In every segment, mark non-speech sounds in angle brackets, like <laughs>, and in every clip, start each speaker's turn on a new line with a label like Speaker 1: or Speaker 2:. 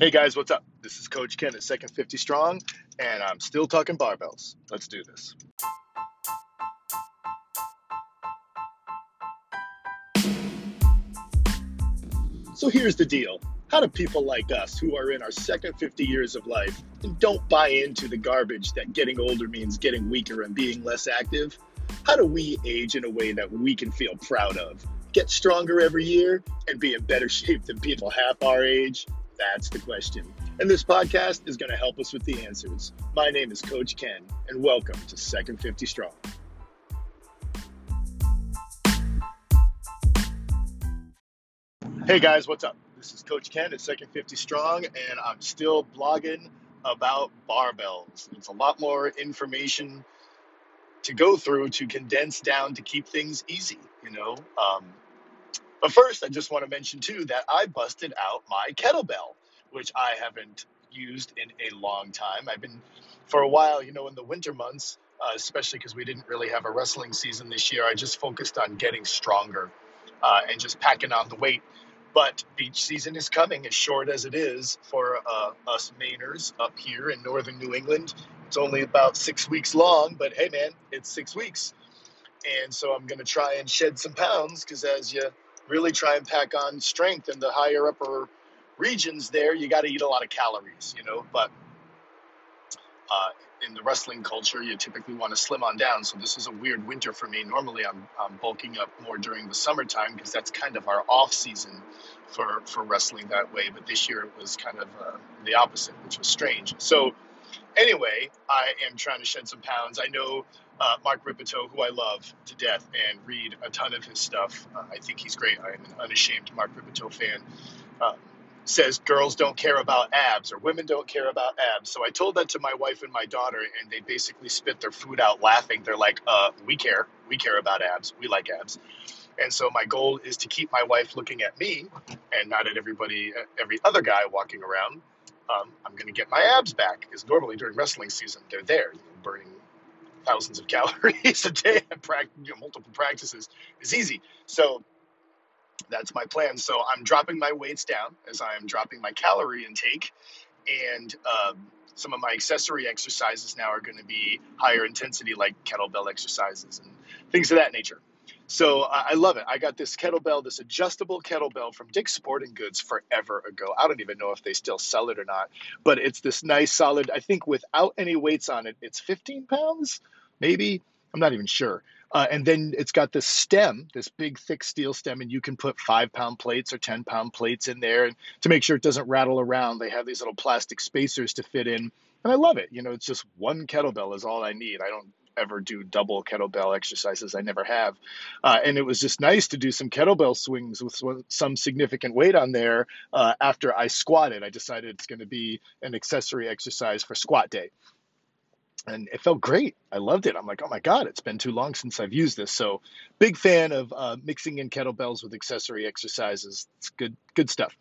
Speaker 1: Hey guys, what's up? This is Coach Ken at Second 50 Strong, and I'm still talking barbells. Let's do this. So here's the deal. How do people like us, who are in our second 50 years of life and don't buy into the garbage that getting older means getting weaker and being less active, how do we age in a way that we can feel proud of? Get stronger every year and be in better shape than people half our age? That's the question. And this podcast is going to help us with the answers. My name is Coach Ken, and welcome to Second 50 Strong. Hey guys, what's up? This is Coach Ken at Second 50 Strong, and I'm still blogging about barbells. It's a lot more information to go through to condense down to keep things easy, you know. Um, but first, I just want to mention too that I busted out my kettlebell, which I haven't used in a long time. I've been for a while, you know, in the winter months, uh, especially because we didn't really have a wrestling season this year. I just focused on getting stronger uh, and just packing on the weight. But beach season is coming, as short as it is for uh, us Mainers up here in northern New England. It's only about six weeks long, but hey, man, it's six weeks. And so I'm going to try and shed some pounds because as you really try and pack on strength in the higher upper regions there, you got to eat a lot of calories, you know. But uh, in the wrestling culture, you typically want to slim on down. So this is a weird winter for me. Normally, I'm, I'm bulking up more during the summertime because that's kind of our off season for for wrestling that way. But this year it was kind of uh, the opposite, which was strange. So anyway, I am trying to shed some pounds. I know uh, Mark Rippetoe, who I love to death and read a ton of his stuff. Uh, I think he's great. I am an unashamed Mark Rippetoe fan. Uh, says girls don't care about abs or women don't care about abs. So I told that to my wife and my daughter, and they basically spit their food out laughing. They're like, uh, "We care. We care about abs. We like abs." And so my goal is to keep my wife looking at me and not at everybody, every other guy walking around. Um, I'm going to get my abs back because normally during wrestling season they're there, burning thousands of <laughs> calories a day and practice, you know, multiple practices is easy. So that's my plan. So I'm dropping my weights down as I am dropping my calorie intake, and um, some of my accessory exercises now are going to be higher intensity, like kettlebell exercises and things of that nature. So I love it. I got this kettlebell, this adjustable kettlebell from Dick's Sporting Goods forever ago. I don't even know if they still sell it or not, but it's this nice solid. I think without any weights on it, it's 15 pounds, maybe. I'm not even sure. Uh, and then it's got this stem, this big, thick steel stem, and you can put five pound plates or 10 pound plates in there. And to make sure it doesn't rattle around, they have these little plastic spacers to fit in. And I love it. You know, it's just one kettlebell is all I need. I don't ever do double kettlebell exercises. I never have. Uh, and it was just nice to do some kettlebell swings with some significant weight on there uh, after I squatted. I decided it's going to be an accessory exercise for squat day. And it felt great. I loved it. I'm like, oh my God, it's been too long since I've used this. So, big fan of uh, mixing in kettlebells with accessory exercises. It's good, good stuff.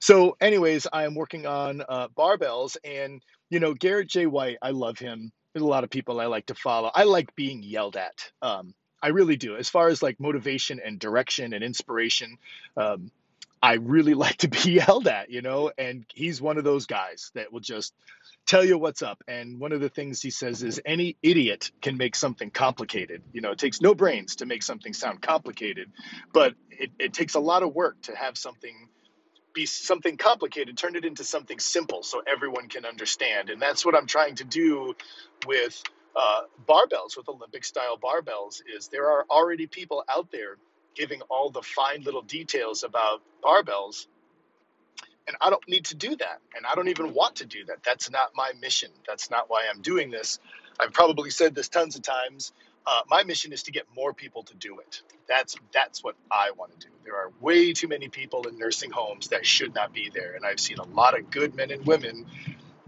Speaker 1: So, anyways, I am working on uh, barbells, and you know, Garrett J. White, I love him. There's a lot of people I like to follow. I like being yelled at. Um, I really do. As far as like motivation and direction and inspiration, um, I really <laughs> like to be <laughs> yelled at, you know, and he's one of those guys that will just tell you what's up. And one of the things he says is any idiot can make something complicated. You know, it takes no brains to make something sound complicated, but it, it takes a lot of work to have something be something complicated, turn it into something simple so everyone can understand. And that's what I'm trying to do with uh, barbells, with Olympic style barbells, is there are already people out there giving all the fine little details about barbells. And I don't need to do that. And I don't even want to do that. That's not my mission. That's not why I'm doing this. I've probably said this tons of times. Uh, my mission is to get more people to do it. That's that's what I want to do. There are way too many people in nursing homes that should not be there, and I've seen a lot of good men and women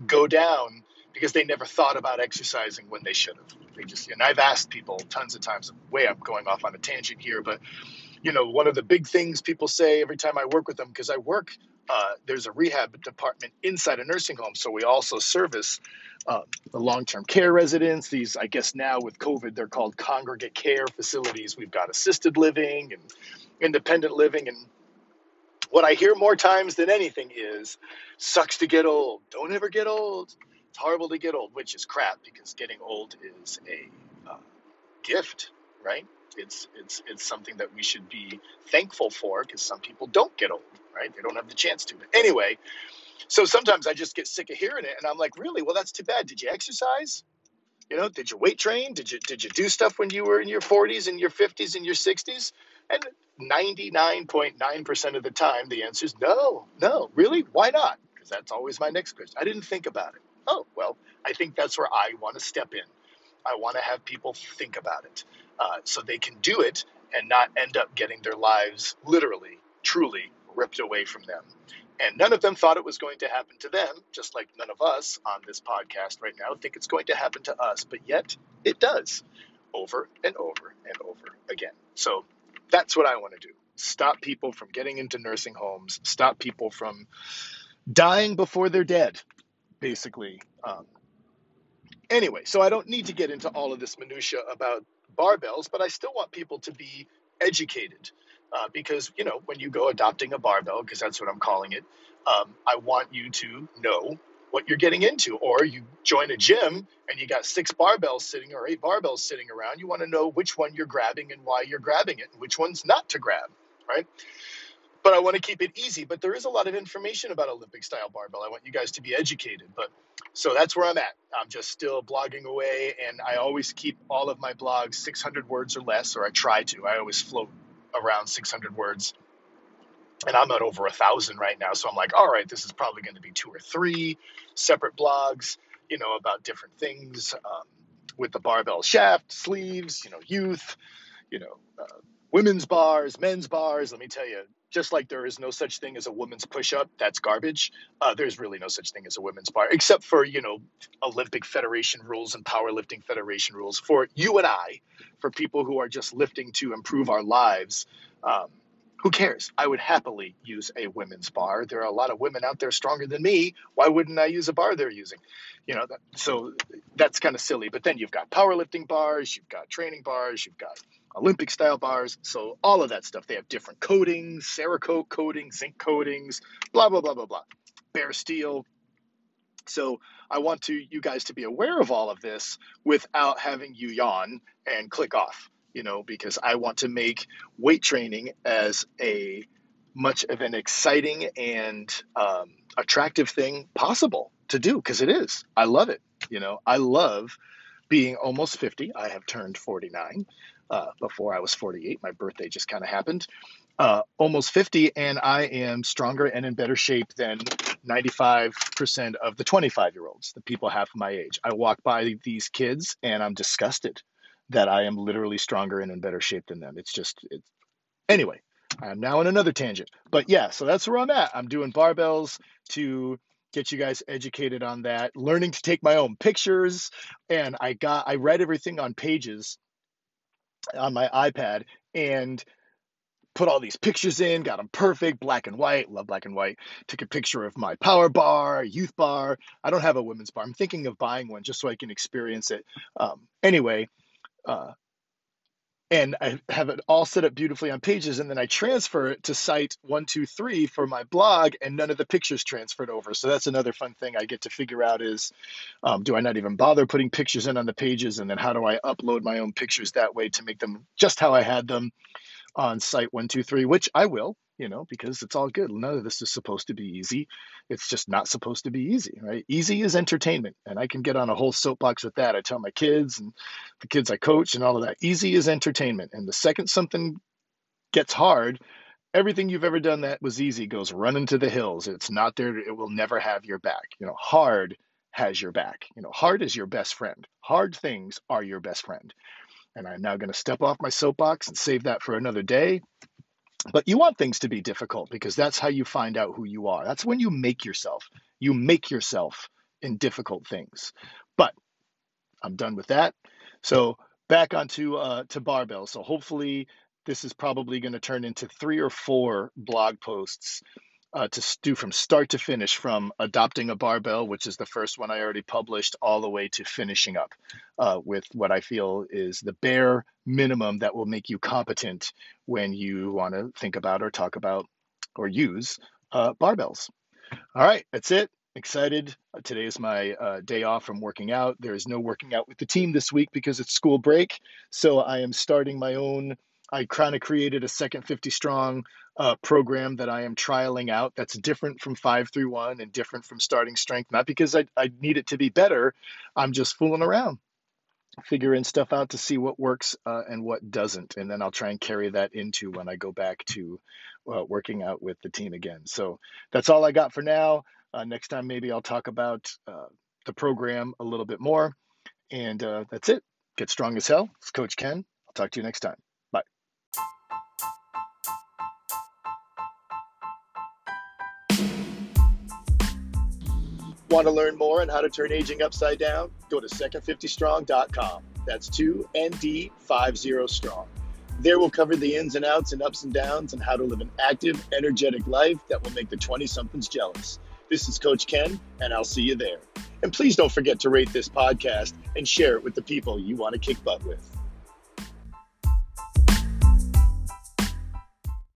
Speaker 1: go down because they never thought about exercising when they should have. They just and I've asked people tons of times. Way I'm going off on a tangent here, but you know, one of the big things people say every time I work with them because I work. Uh, there's a rehab department inside a nursing home, so we also service uh, the long-term care residents. These, I guess, now with COVID, they're called congregate care facilities. We've got assisted living and independent living, and what I hear more times than anything is sucks to get old. Don't ever get old. It's horrible to get old, which is crap because getting old is a uh, gift, right? It's it's it's something that we should be thankful for because some people don't get old, right? They don't have the chance to. But anyway, so sometimes I just get sick of hearing it, and I'm like, really? Well, that's too bad. Did you exercise? You know, did you weight train? Did you did you do stuff when you were in your 40s and your 50s and your 60s? And 99.9% of the time, the answer is no, no, really? Why not? Because that's always my next question. I didn't think about it. Oh, well, I think that's where I want to step in. I want to have people think about it uh, so they can do it and not end up getting their lives literally, truly ripped away from them. And none of them thought it was going to happen to them, just like none of us on this podcast right now think it's going to happen to us, but yet it does over and over and over again. So that's what I want to do. Stop people from getting into nursing homes, stop people from dying before they're dead, basically. Um, anyway, so I don't need to get into all of this minutia about barbells, but I still want people to be educated uh, because you know when you go adopting a barbell, because that's what I'm calling it, um, I want you to know what you're getting into. Or you join a gym and you got six barbells sitting or eight barbells sitting around. You want to know which one you're grabbing and why you're grabbing it, and which one's not to grab, right? But I want to keep it easy. But there is a lot of information about Olympic style barbell. I want you guys to be educated. But so that's where I'm at. I'm just still blogging away, and I always keep all of my blogs 600 words or less, or I try to. I always float around 600 words and I'm at over a thousand right now. So I'm like, all right, this is probably going to be two or three separate blogs, you know, about different things um, with the barbell shaft, sleeves, you know, youth, you know, uh, women's bars, men's bars. Let me tell you, just like there is no such thing as a woman's push-up, that's garbage. Uh, there's really no such thing as a women's bar, except for you know Olympic Federation rules and powerlifting federation rules for you and I, for people who are just lifting to improve our lives. Um, who cares? I would happily use a women's bar. There are a lot of women out there stronger than me. Why wouldn't I use a bar they're using? You know, that, so that's kind of silly. But then you've got powerlifting bars, you've got training bars, you've got Olympic style bars. So all of that stuff, they have different coatings, Cerakote coatings, zinc coatings, blah blah blah blah blah. Bare steel. So I want to you guys to be aware of all of this without having you yawn and click off you know, because I want to make weight training as a much of an exciting and um, attractive thing possible to do because it is. I love it. You know, I love being almost 50. I have turned 49. Uh, before I was 48, my birthday just kind of happened. Uh, almost 50, and I am stronger and in better shape than 95% of the 25 year olds, the people half my age. I walk by these kids and I'm disgusted that I am literally stronger and in better shape than them. It's just it's anyway. I'm now in another tangent, but yeah, so that's where I'm at. I'm doing barbells to get you guys educated on that, learning to take my own pictures, and I got I read everything on pages on my iPad and put all these pictures in, got them perfect, black and white, love black and white. Took a picture of my power bar, youth bar. I don't have a women's bar. I'm thinking of buying one just so I can experience it. Um, anyway, uh, and I have it all set up beautifully on pages, and then I transfer it to site one, two, three for my blog, and none of the pictures transferred over. So that's another fun thing I get to figure out is, um, do I not even bother putting pictures in on the pages, and then how do I upload my own pictures that way to make them just how I had them on site one, two, three, which I will you know, because it's all good. None of this is supposed to be easy. It's just not supposed to be easy, right? Easy is entertainment. And I can get on a whole soapbox with that. I tell my kids and the kids I coach and all of that. Easy is entertainment. And the second something gets hard, everything you've ever done that was easy goes running to the hills. It's not there. It will never have your back. You know, hard has your back. You know, hard is your best friend. Hard things are your best friend. And I'm now going to step off my soapbox and save that for another day. But you want things to be difficult because that's how you find out who you are. That's when you make yourself. You make yourself in difficult things. But I'm done with that. So back onto uh, to barbell. So hopefully this is probably going to turn into three or four blog posts uh, to do from start to finish, from adopting a barbell, which is the first one I already published, all the way to finishing up uh, with what I feel is the bare minimum that will make you competent when you want to think about or talk about or use uh, barbells. All right, that's it. Excited. Uh, today is my uh, day off from working out. There is no working out with the team this week because it's school break. So I am starting my own. I kind of created a second 50 strong uh, program that I am trialing out that's different from 531 and different from starting strength, not because I, I need it to be better. I'm just fooling around figuring stuff out to see what works uh, and what doesn't. And then I'll try and carry that into when I go back to uh, working out with the team again. So that's all I got for now. Uh, next time, maybe I'll talk about uh, the program a little bit more. And uh, that's it. Get strong as hell. It's Coach Ken. I'll talk to you next time. Want to learn more on how to turn aging upside down? Go to second50strong.com. That's 2ND50 strong. There we'll cover the ins and outs and ups and downs and how to live an active, energetic life that will make the 20 somethings jealous. This is Coach Ken, and I'll see you there. And please don't forget to rate this podcast and share it with the people you want to kick butt with.